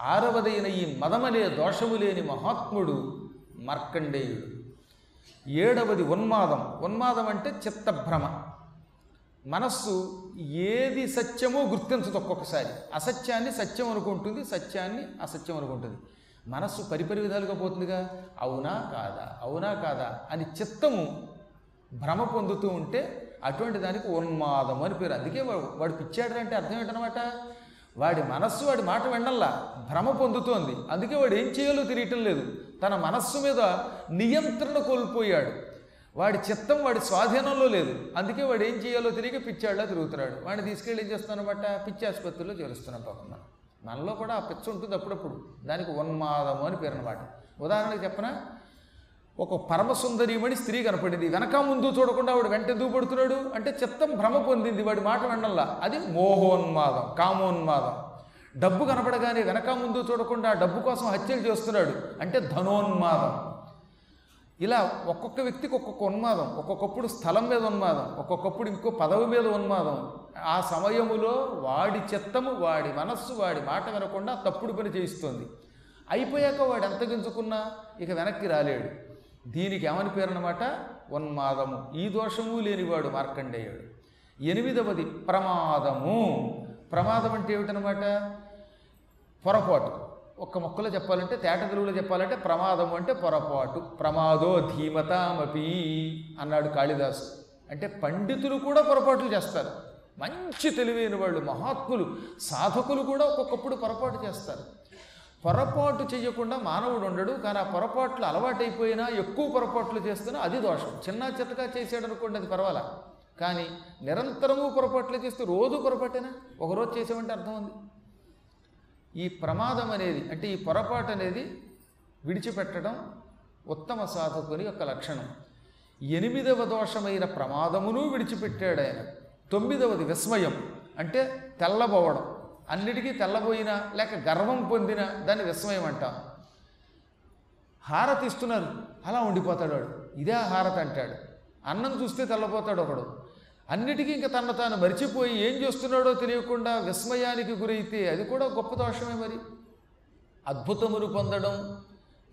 ఆరవదైన ఈ మదమలే దోషము లేని మహాత్ముడు మార్కండేయుడు. ఏడవది ఉన్మాదం. ఉన్మాదం అంటే చిత్తభ్రమ. మనస్సు ఏది సత్యమో గుర్తించదు ఒక్కొక్కసారి. అసత్యాన్ని సత్యం అనుకుంటుంది సత్యాన్ని అసత్యం అనుకుంటుంది. మనస్సు పరిపరి విధాలుగా పోతుందిగా? అవునా కాదా? అవునా కాదా? అని చిత్తము భ్రమ పొందుతూ ఉంటే అటువంటి దానికి ఉన్మాదం అని పేరు. అందుకే వాడు పిచ్చాడు అంటే అర్థం ఏంటనమాట వాడి మనస్సు వాడి మాట వెండల్లా భ్రమ పొందుతోంది. అందుకే వాడు ఏం చేయాలో తెలియటం లేదు. తన మనస్సు మీద నియంత్రణ కోల్పోయాడు. వాడి చిత్తం వాడి స్వాధీనంలో లేదు. అందుకే వాడు ఏం చేయాలో తెలియక పిచ్చాడులా తిరుగుతున్నాడు. వాడిని తీసుకెళ్ళి ఏం చేస్తానమాట పిచ్చి ఆసుపత్రిలో చేరుస్తున్నాం పాపం మనం మనలో కూడా ఆ పిచ్చ ఉంటుంది అప్పుడప్పుడు. దానికి ఉన్మాదము అని పేరు అనమాట ఉదాహరణకి చెప్పనా? ఒక పరమసుందరీమణి స్త్రీ కనపడింది. వెనక ముందు చూడకుండా వాడు వెంట దూపడుతున్నాడు అంటే చిత్తం భ్రమ పొందింది. వాడి మాట వినల్లా అది మోహోన్మాదం కామోన్మాదం. డబ్బు కనపడగానే వెనక ముందు చూడకుండా డబ్బు కోసం హత్యలు చేస్తున్నాడు. అంటే ధనోన్మాదం. ఇలా ఒక్కొక్క వ్యక్తికి ఒక్కొక్క ఉన్మాదం ఒక్కొక్కప్పుడు స్థలం మీద ఉన్మాదం ఒక్కొక్కప్పుడు ఇంకో పదవి మీద ఉన్మాదం. ఆ సమయములో వాడి చిత్తము వాడి మనస్సు వాడి మాట వినకుండా తప్పుడు పని చేయిస్తుంది. అయిపోయాక వాడు ఎంత గింజుకున్నా ఇక వెనక్కి రాలేడు. దీనికి ఏమని పేరు అనమాట ఉన్మాదము ఈ దోషము లేనివాడు మార్కండేయుడు. ఎనిమిదవది ప్రమాదము. ప్రమాదం అంటే ఏమిటనమాట పొరపాటు. ఒక్క మొక్కలో చెప్పాలంటే తేట తెలుగులో చెప్పాలంటే ప్రమాదము అంటే పొరపాటు. ప్రమాదో ధీమతామపి అన్నాడు కాళిదాసు. అంటే పండితులు కూడా పొరపాట్లు చేస్తారు. మంచి తెలివైన వాళ్ళు మహాత్ములు సాధకులు కూడా ఒక్కొక్కప్పుడు పొరపాటు చేస్తారు. పొరపాటు చేయకుండా మానవుడు ఉండడు కానీ ఆ పొరపాట్లు అలవాటైపోయినా ఎక్కువ పొరపాట్లు చేస్తున్నా అది దోషం. చిన్న చిన్నగా చేసాడు అనుకోండి అది పర్వాలా? కానీ నిరంతరము పొరపాట్లు చేస్తే రోజు పొరపాటేనా? ఒకరోజు చేసామంటే అర్థం ఉంది. ఈ ప్రమాదం అనేది అంటే ఈ పొరపాటు అనేది విడిచిపెట్టడం ఉత్తమ సాధకుని యొక్క లక్షణం. ఎనిమిదవ దోషమైన ప్రమాదమును విడిచిపెట్టాడు ఆయన. తొమ్మిదవది విస్మయం అంటే తెల్లబోవడం. అన్నిటికీ తెల్లబోయినా లేక గర్వం పొందిన దాన్ని విస్మయం అంటాం హారతి ఇస్తున్నారు. అలా ఉండిపోతాడు వాడు. ఇదే హారతి అంటాడు. అన్నం చూస్తే తెల్లపోతాడు ఒకడు. అన్నిటికీ ఇంకా తన తాను మరిచిపోయి ఏం చేస్తున్నాడో తెలియకుండా విస్మయానికి గురైతే అది కూడా గొప్ప దోషమే మరి. అద్భుతములు పొందడం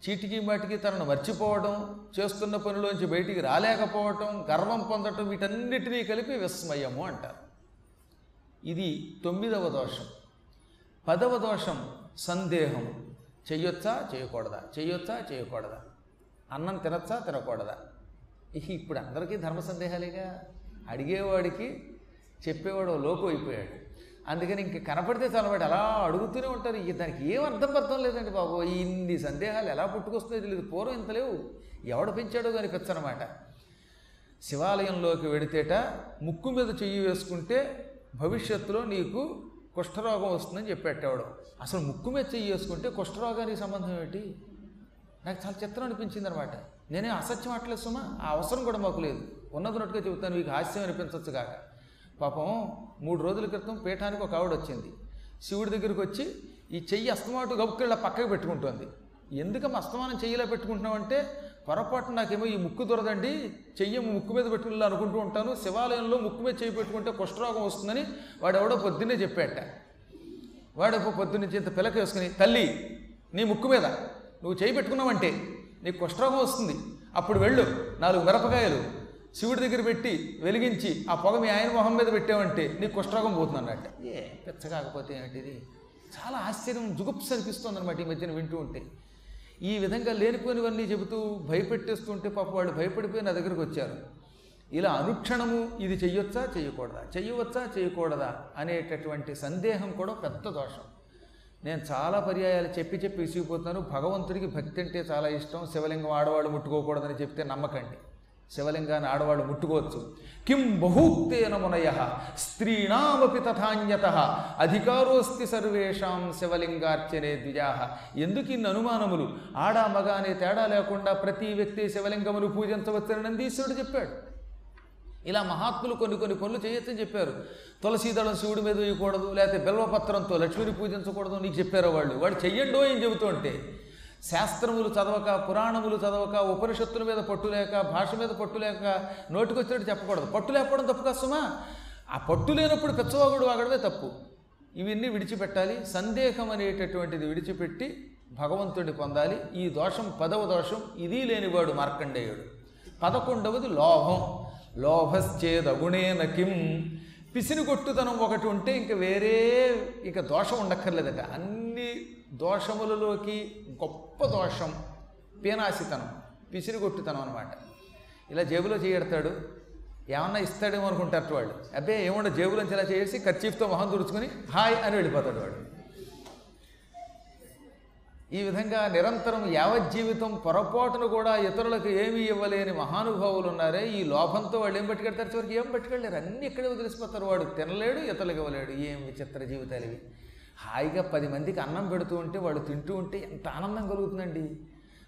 చీటికి మాటికి తనను మర్చిపోవడం చేస్తున్న పనిలోంచి బయటికి రాలేకపోవటం గర్వం పొందటం వీటన్నిటినీ కలిపి విస్మయము అంటారు. ఇది తొమ్మిదవ దోషం. పదవ దోషం సందేహం. చెయ్యొచ్చా? చేయకూడదా చెయ్యొచ్చా? చేయకూడదా అన్నం తినొచ్చా? తినకూడదా? ఇక ఇప్పుడు అందరికీ ధర్మ సందేహాలేగా? అడిగేవాడికి చెప్పేవాడు లోకు అయిపోయాడు. అందుకని ఇంక కనపడితే చాలవాడు అలా అడుగుతూనే ఉంటారు. ఇక దానికి ఏం అర్థం పర్థం లేదండి బాబు. ఇన్ని సందేహాలు ఎలా పుట్టుకొస్తున్నాయో తెలియదు పూర్వం ఇంత లేవు. ఎవడు పెంచాడో దానికి పెంచనమాట శివాలయంలోకి వెడితేట ముక్కు మీద చెయ్యి వేసుకుంటే భవిష్యత్తులో నీకు కుష్ఠరోగం వస్తుందని చెప్పేటవాడు అసలు ముక్కు మీద చెయ్యి వేసుకుంటే కుష్ఠరోగానికి సంబంధం ఏంటి? నాకు చాలా చిత్రం అనిపించింది అనమాట నేనే అసత్యం అట్లేదు సుమా ఆ అవసరం కూడా మాకు లేదు. ఉన్నదినట్టుగా చెబుతాను మీకు హాస్యం అనిపించవచ్చు కాక. పాపం మూడు రోజుల క్రితం పీఠానికి ఒక ఆవిడ వచ్చింది. శివుడి దగ్గరికి వచ్చి ఈ చెయ్యి అస్తమాటు గబుక్కిళ్ళ పక్కకి పెట్టుకుంటోంది. ఎందుకమ్మ అస్తమానం చెయ్యిలా పెట్టుకుంటున్నామంటే పొరపాటు నాకేమో ఈ ముక్కు దొరదండి చెయ్యి ముక్కు మీద పెట్టుకుని అనుకుంటూ ఉంటాను శివాలయంలో ముక్కు మీద చెయ్యి పెట్టుకుంటే కుష్ఠరోగం వస్తుందని వాడు ఎవడో పొద్దున్నే చెప్పాట. వాడు ఒక పొద్దున్నుంచి ఇంత పిలక వేసుకుని తల్లి నీ ముక్కు మీద నువ్వు చేయి పెట్టుకున్నావంటే నీకు కుష్ఠరోగం వస్తుంది అప్పుడు వెళ్ళు నాలుగు మిరపకాయలు శివుడి దగ్గర పెట్టి వెలిగించి ఆ పొగ మీ ఆయన మొహం మీద పెట్టావంటే నీకు కుష్ఠరోగం పోతుంది అన్నట్టు ఏ పెచ్చ కాకపోతే ఏంటిది చాలా ఆశ్చర్యం జుగుప్స్ అనిపిస్తుంది అనమాట ఈ మధ్యన వింటూ ఉంటే. ఈ విధంగా లేనిపోనివన్నీ చెబుతూ భయపెట్టేస్తుంటే పాప వాళ్ళు భయపడిపోయి నా దగ్గరకు వచ్చారు. ఇలా అనుక్షణము ఇది చెయ్యొచ్చా? చేయకూడదా చెయ్యవచ్చా? చేయకూడదా అనేటటువంటి సందేహం కూడా పెద్ద దోషం. నేను చాలా పర్యాయాలు చెప్పి చెప్పి విసిగిపోతున్నాను. భగవంతుడికి భక్తి అంటే చాలా ఇష్టం. శివలింగం ఆడవాళ్ళు ముట్టుకోకూడదని చెప్తే నమ్మకండి. శివలింగాన్ని ఆడవాళ్ళు ముట్టుకోవచ్చు. కిం బహూక్తేన మునయ స్త్రీణామపి తథాన్యత అధికారోస్తి సర్వేషాం శివలింగార్చనే ద్విజాహ ఎందుకు ఇన్ని అనుమానములు? ఆడ మగ అనే తేడా లేకుండా ప్రతి వ్యక్తి శివలింగమును పూజించవచ్చని నందీశ్వరుడు చెప్పాడు. ఇలా మహాత్ములు కొన్ని కొన్ని పనులు చేయొచ్చని చెప్పారు. తులసీదళం శివుడి మీద వేయకూడదు లేకపోతే బిల్వపత్రంతో లక్ష్మిని పూజించకూడదు నీకు చెప్పారు వాళ్ళు. వాడు చెయ్యండో ఏం చెబుతూ ఉంటే శాస్త్రములు చదవక పురాణములు చదవక ఉపనిషత్తుల మీద పట్టు లేక భాష మీద పట్టు లేక నోటికొచ్చినట్టు చెప్పకూడదు. పట్టు లేకపోవడం తప్పు కష్టమా ఆ పట్టు లేనప్పుడు పెచ్చవాగుడు వాగడమే తప్పు. ఇవన్నీ విడిచిపెట్టాలి. సందేహం అనేటటువంటిది విడిచిపెట్టి భగవంతుడిని పొందాలి. ఈ దోషం పదవ దోషం ఇది లేనివాడు మార్కండేయుడు. పదకొండవది లోభం. లోభశ్చేదగుణేన కిం. పిసిని కొట్టుతనం ఒకటి ఉంటే ఇంక వేరే ఇక దోషం ఉండక్కర్లేదట. అన్ని దోషములలోకి గొప్ప దోషం పీనాసితనం పిసిరిగొట్టుతనం అనమాట ఇలా జేబులో చేయడతాడు ఏమన్నా ఇస్తాడేమో అనుకుంటారు వాళ్ళు అబ్బే ఏమన్నా జేబులోంచి ఇలా చేసి ఖర్చీఫ్తో మొహం తుడుచుకుని హాయ్ అని వెళ్ళిపోతాడు వాడు. ఈ విధంగా నిరంతరం యావజ్జీవితం పొరపాటును కూడా ఇతరులకు ఏమీ ఇవ్వలేని మహానుభావులు ఉన్నారే ఈ లోభంతో వాళ్ళు ఏం పట్టుకెడతారు? చివరికి ఏం పట్టుకెళ్ళలేరు? అన్నీ ఇక్కడే వదిలిసిపోతారు వాడు. తినలేడు ఇతరులకు ఇవ్వలేడు. ఏం విచిత్ర జీవితాలు ఇవి. హాయిగా పది మందికి అన్నం పెడుతూ ఉంటే వాళ్ళు తింటూ ఉంటే ఎంత ఆనందం కలుగుతుందండి.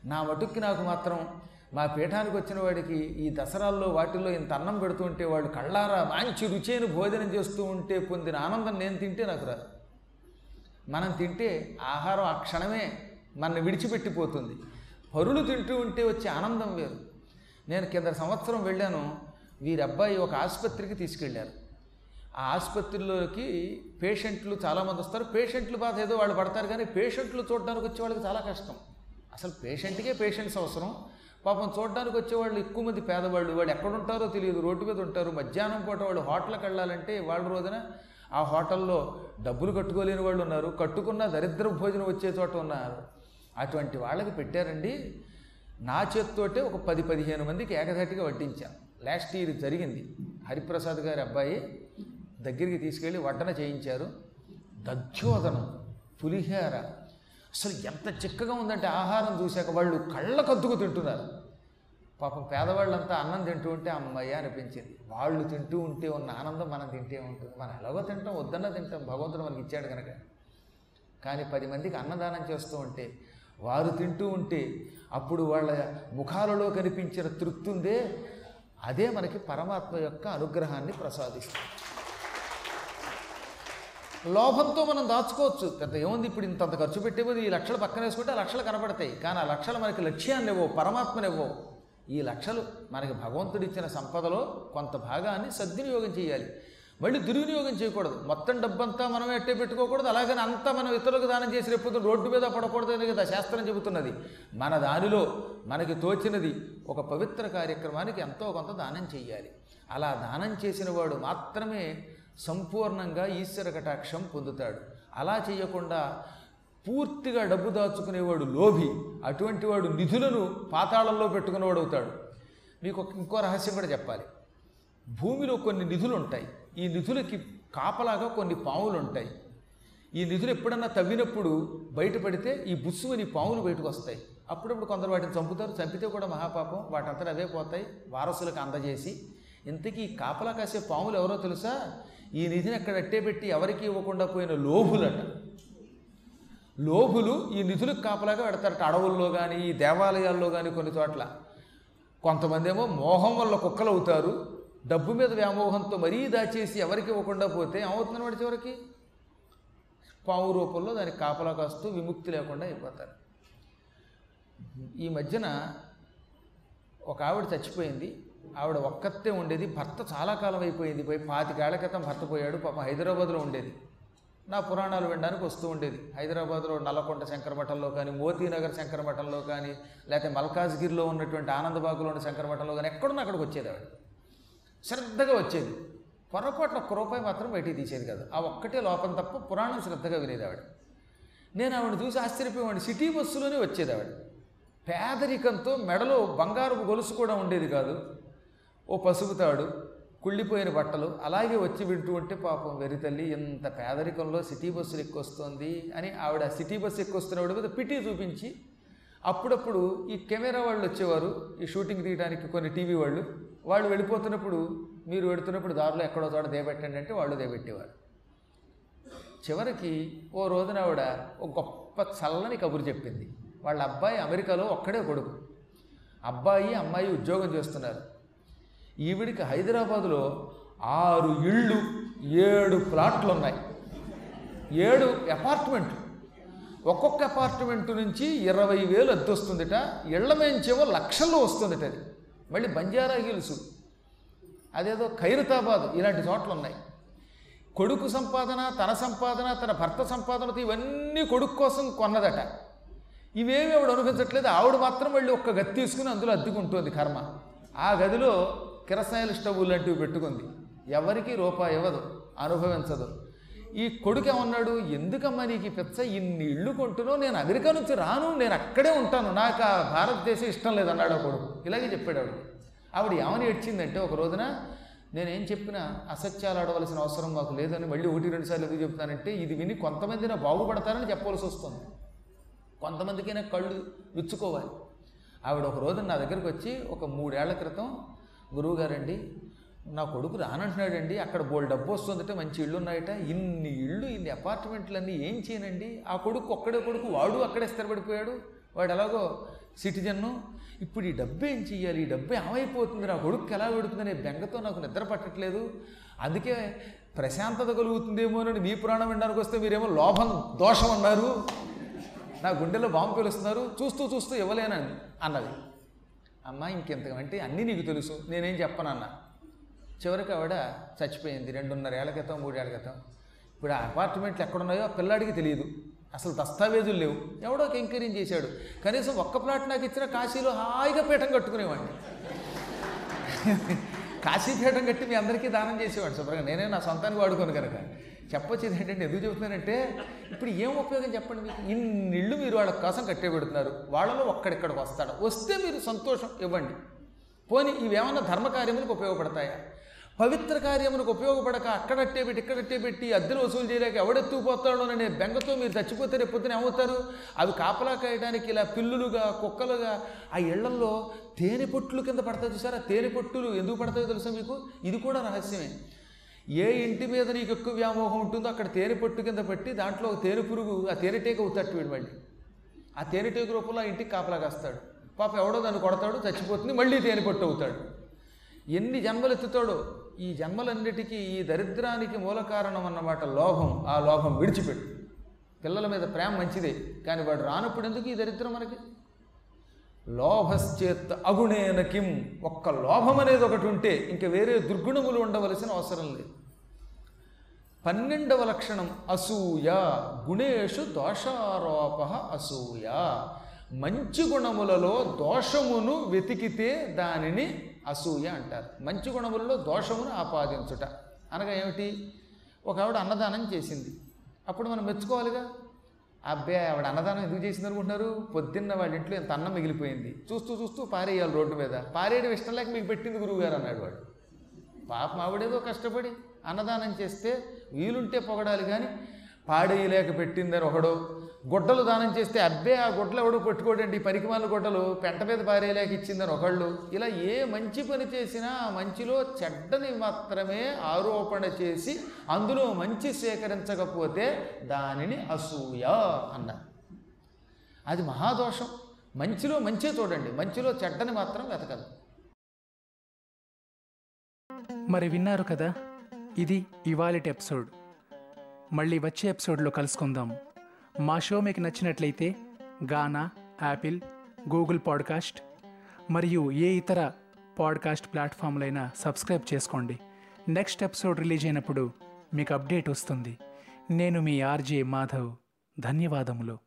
నా మటుక్కి నాకు మాత్రం మా పీఠానికి వచ్చిన వాడికి ఈ దసరాల్లో వాటిల్లో ఇంత అన్నం పెడుతూ ఉంటే వాళ్ళు కళ్ళారా మంచి రుచైన భోజనం చేస్తూ ఉంటే పొందిన ఆనందం నేను తింటే నాకు రాదు మనం తింటే ఆహారం ఆ క్షణమే మన విడిచిపెట్టిపోతుంది. పరులు తింటూ ఉంటే వచ్చే ఆనందం వేరు. నేను కింద సంవత్సరం వెళ్ళాను వీరబ్బాయి ఒక ఆసుపత్రికి తీసుకెళ్ళారు. ఆ ఆసుపత్రిలోకి పేషెంట్లు చాలామంది వస్తారు. పేషెంట్లు బాధ ఏదో వాళ్ళు పడతారు కానీ పేషెంట్లు చూడడానికి వచ్చే వాళ్ళకి చాలా కష్టం. అసలు పేషెంట్కే పేషెంట్స్ అవసరం. పాపం చూడడానికి వచ్చేవాళ్ళు ఎక్కువ మంది పేదవాళ్ళు. వాళ్ళు ఎక్కడ ఉంటారో తెలియదు. రోడ్డు మీద ఉంటారు. మధ్యాహ్నం పూట వాళ్ళు హోటల్కి వెళ్ళాలంటే వాళ్ళ రోజున ఆ హోటల్లో డబ్బులు కట్టుకోలేని వాళ్ళు ఉన్నారు. కట్టుకున్న దరిద్ర భోజనం వచ్చే చోట ఉన్నారు. అటువంటి వాళ్ళకి పెట్టారండి. నా చేత్తోటే ఒక పది పదిహేను మందికి ఏకధాటిగా వడ్డించాను లాస్ట్ ఇయర్ జరిగింది. హరిప్రసాద్ గారి అబ్బాయి దగ్గరికి తీసుకెళ్ళి వడ్డన చేయించారు. దధ్యోదనం పులిహేర. అసలు ఎంత చిక్కగా ఉందంటే ఆహారం చూశాక వాళ్ళు కళ్ళ కద్దుకు తింటున్నారు. పాపం పేదవాళ్ళంతా అన్నం తింటూ ఉంటే అమ్మయ్య అనిపించింది. వాళ్ళు తింటూ ఉంటే ఉన్న ఆనందం మనం తింటే ఉంటుంది. మనం ఎలాగో తింటాం వద్దన్నా తింటాం భగవంతుడు మనకి ఇచ్చాడు కనుక. కానీ పది మందికి అన్నదానం చేస్తూ ఉంటే వారు తింటూ ఉంటే అప్పుడు వాళ్ళ ముఖాలలో కనిపించిన తృప్తి ఉందే అదే మనకి పరమాత్మ యొక్క అనుగ్రహాన్ని ప్రసాదిస్తుంది. లోభంతో మనం దాచుకోవచ్చు. పెద్ద ఏముంది ఇప్పుడు ఇంతంత ఖర్చు పెట్టే ఈ లక్షలు పక్కన వేసుకుంటే ఆ లక్షలు కనపడతాయి. కానీ ఆ లక్షలు మనకి లక్ష్యాన్ని ఇవ్వవు పరమాత్మని ఇవ్వవు ఈ లక్షలు మనకి భగవంతుడు ఇచ్చిన సంపదలో కొంత భాగాన్ని సద్వినియోగం చేయాలి. మళ్ళీ దుర్వినియోగం చేయకూడదు. మొత్తం డబ్బంతా మనం ఎట్టే పెట్టుకోకూడదు. అలాగని అంతా మనం ఇతరులకు దానం చేసి రేపు రోడ్డు మీద పడకూడదు అని కదా శాస్త్రం చెబుతున్నది. మన దానిలో మనకి తోచినది ఒక పవిత్ర కార్యక్రమానికి ఎంతో కొంత దానం చేయాలి. అలా దానం చేసిన వాడు మాత్రమే సంపూర్ణంగా ఈశ్వర కటాక్షం పొందుతాడు. అలా చేయకుండా పూర్తిగా డబ్బు దాచుకునేవాడు లోభి అటువంటి వాడు నిధులను పాతాళంలో పెట్టుకునేవాడు అవుతాడు మీకు ఇంకో రహస్యం కూడా చెప్పాలి. భూమిలో కొన్ని నిధులు ఉంటాయి ఈ నిధులకి కాపలాగా కొన్ని పాములు ఉంటాయి ఈ నిధులు ఎప్పుడన్నా తవ్వినప్పుడు బయటపడితే ఈ బుస్సుమని పాములు బయటకు వస్తాయి. అప్పుడప్పుడు కొందరు వాటిని చంపుతారు. చంపితే కూడా మహాపాపం. వాటంతా అవే పోతాయి. వారసులకు అందజేసి ఇంతకీ కాపలా కాసే పాములు ఎవరో తెలుసా? ఈ నిధిని అక్కడ అట్టే పెట్టి ఎవరికి ఇవ్వకుండా పోయిన లోభులట. లోభులు ఈ నిధులకు కాపలాగా పెడతారట. అడవుల్లో కానీ ఈ దేవాలయాల్లో కానీ కొన్ని చోట్ల. కొంతమంది ఏమో మోహం వల్ల కుక్కలు అవుతారు డబ్బు మీద వ్యామోహంతో మరీ దాచేసి ఎవరికి ఇవ్వకుండా పోతే ఏమవుతుంది వాడి చివరికి? పాము రూపంలో దానికి కాపలా కాస్తూ విముక్తి లేకుండా అయిపోతారు. ఈ మధ్యన ఒక ఆవిడ చచ్చిపోయింది. ఆవిడ ఒక్కతే ఉండేది భర్త చాలా కాలం అయిపోయింది. పోయి పాతికేళ్ళ క్రితం భర్త పోయాడు పాపం హైదరాబాద్లో ఉండేది. నా పురాణాలు వినడానికి వస్తూ ఉండేది. హైదరాబాద్లో నల్లకొండ శంకరమఠంలో కానీ మోతీనగర్ శంకరమఠంలో కానీ లేకపోతే మల్కాజ్గిరిలో ఉన్నటువంటి ఆనందబాగులో ఉన్న శంకరమఠంలో కానీ ఎక్కడున్నా అక్కడికి వచ్చేది ఆవిడ. శ్రద్ధగా వచ్చేది. పొరపాటున ఒక్క రూపాయి మాత్రం బయటికి తీసేది కాదు. ఆ ఒక్కటే లోపం తప్ప పురాణం శ్రద్ధగా వినేది ఆవిడ. నేను ఆవిడ చూసి ఆశ్చర్యపోయేవాడిని. సిటీ బస్సులోనే వచ్చేది ఆవిడ. పేదరికంతో మెడలో బంగారపు గొలుసు కూడా ఉండేది కాదు. ఓ పసుగుతాడు కుళ్ళిపోయిన బట్టలు అలాగే వచ్చి వింటూ ఉంటే పాపం వెరితల్లి ఇంత పేదరికంలో సిటీ బస్సులు ఎక్కువస్తుంది అని ఆవిడ సిటీ బస్సు ఎక్కువస్తున్నవాడి మీద పిటి చూపించి అప్పుడప్పుడు ఈ కెమెరా వాళ్ళు వచ్చేవారు ఈ షూటింగ్ తీయడానికి కొన్ని టీవీ వాళ్ళు. వాళ్ళు వెళ్ళిపోతున్నప్పుడు మీరు వెళుతున్నప్పుడు దారిలో ఎక్కడో చోట దేబెట్టండి అంటే వాళ్ళు దేబెట్టేవారు. చివరికి ఓ రోజున ఆవిడ ఒక గొప్ప చల్లని కబురు చెప్పింది. వాళ్ళ అబ్బాయి అమెరికాలో ఒక్కడే కొడుకు. అబ్బాయి అమ్మాయి ఉద్యోగం చేస్తున్నారు. ఈవిడికి హైదరాబాదులో ఆరు ఇళ్ళు ఏడు ప్లాట్లు ఉన్నాయి ఏడు అపార్ట్మెంట్లు. ఒక్కొక్క అపార్ట్మెంట్ నుంచి ఇరవై వేలు అద్దె వస్తుందిట ఇళ్ళ మేంచేమో లక్షల్లో వస్తుందిట అది. మళ్ళీ బంజారా హిల్స్ అదేదో ఖైరతాబాద్ ఇలాంటి చోట్ల ఉన్నాయి కొడుకు సంపాదన తన సంపాదన తన భర్త సంపాదనతో ఇవన్నీ కొడుకు కోసం కొన్నదట. ఇవేమి ఆవిడ అనుభవించట్లేదు. ఆవిడ మాత్రం మళ్ళీ ఒక్క గది తీసుకుని అందులో అద్దెకుంటుంది కర్మ. ఆ గదిలో కిరసాయిల స్టవ్ లాంటివి పెట్టుకుంది. ఎవరికి రూపాయి ఇవ్వదు అనుభవించదు. ఈ కొడుకు ఏమన్నాడు ఎందుకమ్మా నీకు ఈ పిచ్చ ఇన్ని ఇళ్ళు కొంటున్నావు? నేను అమెరికా నుంచి రాను నేను అక్కడే ఉంటాను. నాకు ఆ భారతదేశం ఇష్టం లేదన్నాడు ఆ కొడుకు. ఇలాగే చెప్పాడు ఆవిడ. ఆవిడ ఏమని ఏడ్చిందంటే ఒక రోజున నేనేం చెప్పినా అసత్యాలు ఆడవలసిన అవసరం మాకు లేదని మళ్ళీ ఒకటి రెండు సార్లు ఎందుకు చెప్తానంటే ఇది విని కొంతమంది నా బాగుపడతారని చెప్పవలసి వస్తుంది. కొంతమందికైనా కళ్ళు విచ్చుకోవాలి. ఆవిడ ఒక రోజు నా దగ్గరకు వచ్చి ఒక మూడేళ్ళ క్రితం గురువుగారండి నా కొడుకు రానంటున్నాడండి అక్కడ బోల్ డబ్బు వస్తుందంటే మంచి ఇళ్ళు ఉన్నాయట ఇన్ని ఇళ్ళు ఇన్ని అపార్ట్మెంట్లన్నీ ఏం చేయనండి? ఆ కొడుకు ఒక్కడే కొడుకు వాడు అక్కడే స్థిరపడిపోయాడు వాడు ఎలాగో సిటిజన్ను. ఇప్పుడు ఈ డబ్బు ఏం చెయ్యాలి? ఈ డబ్బు ఏమైపోతుంది నా కొడుకు ఎలా పెడుతుందనే బెంగతో నాకు నిద్ర పట్టట్లేదు. అందుకే ప్రశాంతత కలుగుతుందేమోనని మీ పురాణం వినడానికి వస్తే మీరేమో లోభం దోషం అన్నారు. నా గుండెలో బాంబు పిలుస్తున్నారు చూస్తూ చూస్తూ ఇవ్వలేనని అన్నది. అమ్మ ఇంకెంతకంటే అన్నీ నీకు తెలుసు. నేనేం చెప్పనన్నా. చివరికి ఆవిడ చచ్చిపోయింది రెండున్నరేళ్ళ క్రితం మూడేళ్ళ క్రితం. ఇప్పుడు ఆ అపార్ట్మెంట్లు ఎక్కడున్నాయో ఆ పిల్లాడికి తెలియదు. అసలు దస్తావేజులు లేవు. ఎవడో ఒక ఎంక్వైరీ చేశాడు. కనీసం ఒక్క ప్లాట్ నాకు ఇచ్చిన కాశీలో హాయిగా పీఠం కట్టుకునేవాడిని. కాశీపీఠం కట్టి మీ అందరికీ దానం చేసేవాడు శుభ్రంగా. నేనే నా సొంతానికి వాడుకోను కనుక. చెప్పొచ్చేది ఏంటంటే ఎందుకు చెబుతున్నానంటే ఇప్పుడు ఏం ఉపయోగం చెప్పండి మీకు? ఇన్ని ఇళ్ళు మీరు వాళ్ళ కోసం కట్టే పెడుతున్నారు వాళ్ళలో ఒక్కడిక్కడికి వస్తాడు. వస్తే మీరు సంతోషం ఇవ్వండి. పోనీ ఇవేమన్నా ధర్మకార్యములకు ఉపయోగపడతాయా? పవిత్ర కార్యములకు ఉపయోగపడక అక్కడట్టే పెట్టి ఇక్కడట్టే పెట్టి అద్దెలు వసూలు చేయలేక ఎవడెత్తుకుపోతాడోననే బెంగతో మీరు చచ్చిపోతే రేపు పొద్దున ఏమవుతారు? అవి కాపలా కాయడానికి ఇలా పిల్లులుగా కుక్కలుగా ఆ ఇళ్ళల్లో తేనె పొట్లు కింద పడతాయి చూసారా? తేనె పొట్టులు ఎందుకు పడతాయో తెలుసా మీకు? ఇది కూడా రహస్యమే. ఏ ఇంటి మీద నీకు ఎక్కువ వ్యామోహం ఉంటుందో అక్కడ తేనె పొట్టు కింద పెట్టి దాంట్లో ఒక తేనె పురుగు ఆ తేనెటీగ అవుతాడు వీడు మళ్ళీ. ఆ తేనెటీగ రూపంలో ఆ ఇంటికి కాపలా కాస్తాడు. పాప ఎవడో దాన్ని కొడతాడు చచ్చిపోతుంది మళ్ళీ తేనె పొట్టు అవుతాడు. ఎన్ని జన్మలు ఎత్తుతాడో ఈ జన్మలన్నిటికీ ఈ దరిద్రానికి మూల కారణం అన్నమాట లోభం. ఆ లోభం విడిచిపెట్టు. పిల్లల మీద ప్రేమ మంచిదే కానీ వాడు రానప్పుడు ఎందుకు ఈ దరిద్రం మనకి? లోభశ్చేత్ అగుణేన కిం? ఒక్క లోభం అనేది ఒకటి ఉంటే ఇంక వేరే దుర్గుణములు ఉండవలసిన అవసరం లేదు. పన్నెండవ లక్షణం అసూయ గుణేషు దోషారోప అసూయ. మంచి గుణములలో దోషమును వెతికితే దానిని అసూయ అంటారు. మంచి గుణములలో దోషమును ఆపాదించుట. అనగా ఏమిటి? ఒక ఆవిడ అన్నదానం చేసింది. అప్పుడు మనం మెచ్చుకోవాలిగా? అబ్బే ఆవిడ అన్నదానం ఎందుకు చేసింది అనుకుంటున్నారు? పొద్దున్న వాళ్ళ ఇంట్లో ఇంత అన్నం మిగిలిపోయింది. చూస్తూ చూస్తూ పారేయాలి రోడ్డు మీద. పారేయడం ఇష్టం లేక మీకు పెట్టింది గురువుగారు అన్నాడు వాడు. పాపం ఆవిడేదో కష్టపడి అన్నదానం చేస్తే వీలుంటే పొగడాలి కానీ పాడేయలేక పెట్టిందని ఒకడో. గుడ్డలు దానం చేస్తే అబ్బే ఆ గుడ్డలు ఎవడో పట్టుకోడండి పరికిమాల గుడ్డలు పెంట మీద పారేయలేక ఇచ్చిందని ఒకళ్ళు. ఇలా ఏ మంచి పని చేసినా ఆ మంచిలో చెడ్డని మాత్రమే ఆరోపణ చేసి అందులో మంచి సేకరించకపోతే దానిని అసూయ అన్నారు. అది మహాదోషం. మంచిలో మంచే చూడండి మంచిలో చెడ్డని మాత్రం వెతకదు. మరి విన్నారు కదా? ఇది ఇవాళటి ఎపిసోడ్. మళ్ళీ వచ్చే ఎపిసోడ్లో కలుసుకుందాం. మా షో మీకు నచ్చినట్లయితే గానా యాపిల్ గూగుల్ పాడ్కాస్ట్ మరియు ఏ ఇతర పాడ్కాస్ట్ ప్లాట్ఫామ్లైనా సబ్స్క్రైబ్ చేసుకోండి. నెక్స్ట్ ఎపిసోడ్ రిలీజ్ అయినప్పుడు మీకు అప్డేట్ వస్తుంది. నేను మీ ఆర్జే మాధవ్. ధన్యవాదములు.